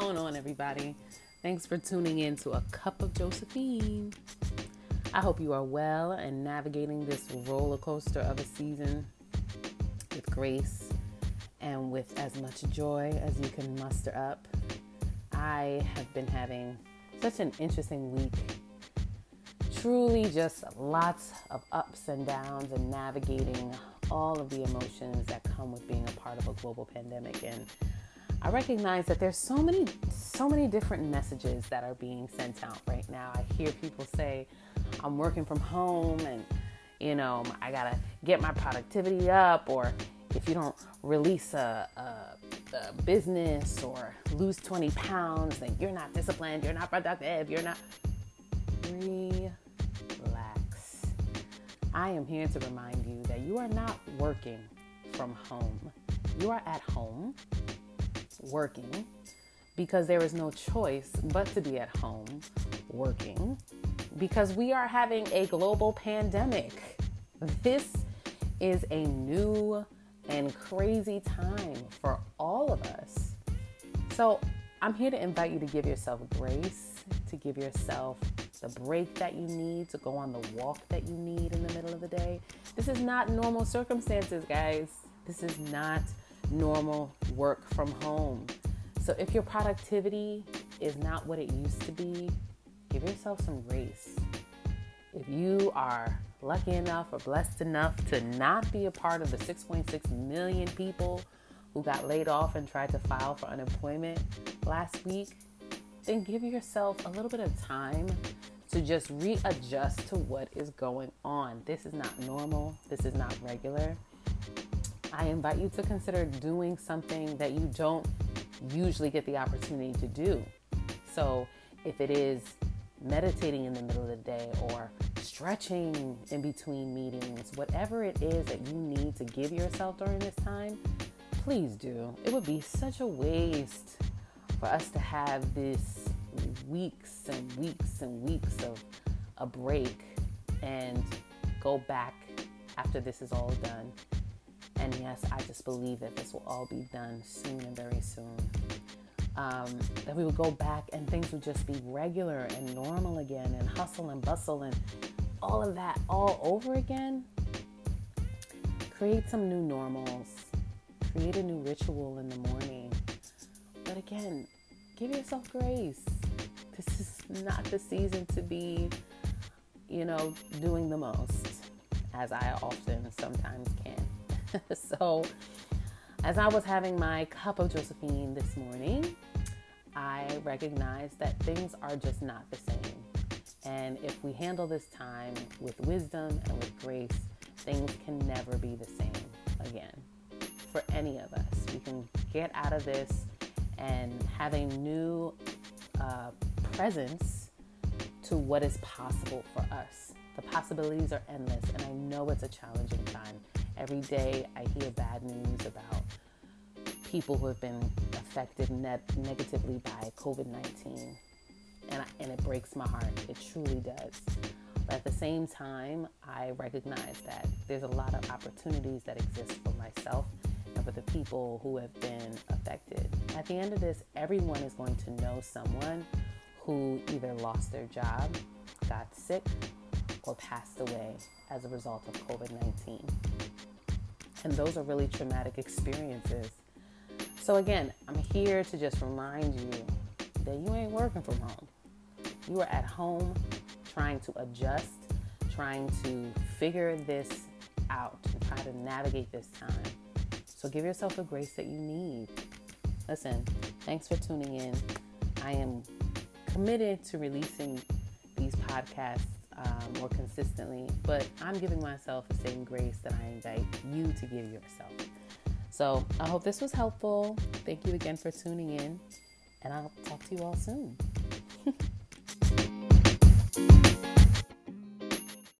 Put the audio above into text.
going on, everybody? Thanks for tuning in to A Cup of Josephine. I hope you are well and navigating this roller coaster of a season with grace and with as much joy as you can muster up. I have been having such an interesting week. Truly, just lots of ups and downs and navigating all of the emotions that come with being a part of a global pandemic. And I recognize that there's so many, so many different messages that are being sent out right now. I hear people say, I'm working from home and, you know, I gotta get my productivity up, or if you don't release a, a, a business or lose 20 pounds, then you're not disciplined, you're not productive, you're not. Relax. I am here to remind you that you are not working from home. You are at home working because there is no choice but to be at home working because we are having a global pandemic. This is a new and crazy time for all of us. So, I'm here to invite you to give yourself grace, to give yourself the break that you need, to go on the walk that you need in the middle of the day. This is not normal circumstances, guys. This is not normal work from home. So if your productivity is not what it used to be, give yourself some grace. If you are lucky enough or blessed enough to not be a part of the 6.6 million people who got laid off and tried to file for unemployment last week, then give yourself a little bit of time to just readjust to what is going on. This is not normal, this is not regular. I invite you to consider doing something that you don't usually get the opportunity to do. So, if it is meditating in the middle of the day or stretching in between meetings, whatever it is that you need to give yourself during this time, please do. It would be such a waste for us to have this weeks and weeks and weeks of a break and go back after this is all done and yes, I just believe that this will all be done soon and very soon. Um, that we would go back and things would just be regular and normal again, and hustle and bustle and all of that all over again. Create some new normals, create a new ritual in the morning. But again, give yourself grace. This is not the season to be, you know, doing the most, as I often sometimes can. so, as I was having my cup of Josephine this morning, I recognized that things are just not the same. And if we handle this time with wisdom and with grace, things can never be the same again for any of us. We can get out of this and have a new uh, presence to what is possible for us. The possibilities are endless, and I know it's a challenging time. Every day I hear bad news about people who have been affected negatively by COVID 19. And, and it breaks my heart. It truly does. But at the same time, I recognize that there's a lot of opportunities that exist for myself and for the people who have been affected. At the end of this, everyone is going to know someone who either lost their job, got sick, passed away as a result of COVID 19. And those are really traumatic experiences. So, again, I'm here to just remind you that you ain't working from home. You are at home trying to adjust, trying to figure this out, and try to navigate this time. So, give yourself the grace that you need. Listen, thanks for tuning in. I am committed to releasing these podcasts um, more consistently, but I'm giving myself the same grace that I invite you to give yourself. So I hope this was helpful. Thank you again for tuning in, and I'll talk to you all soon.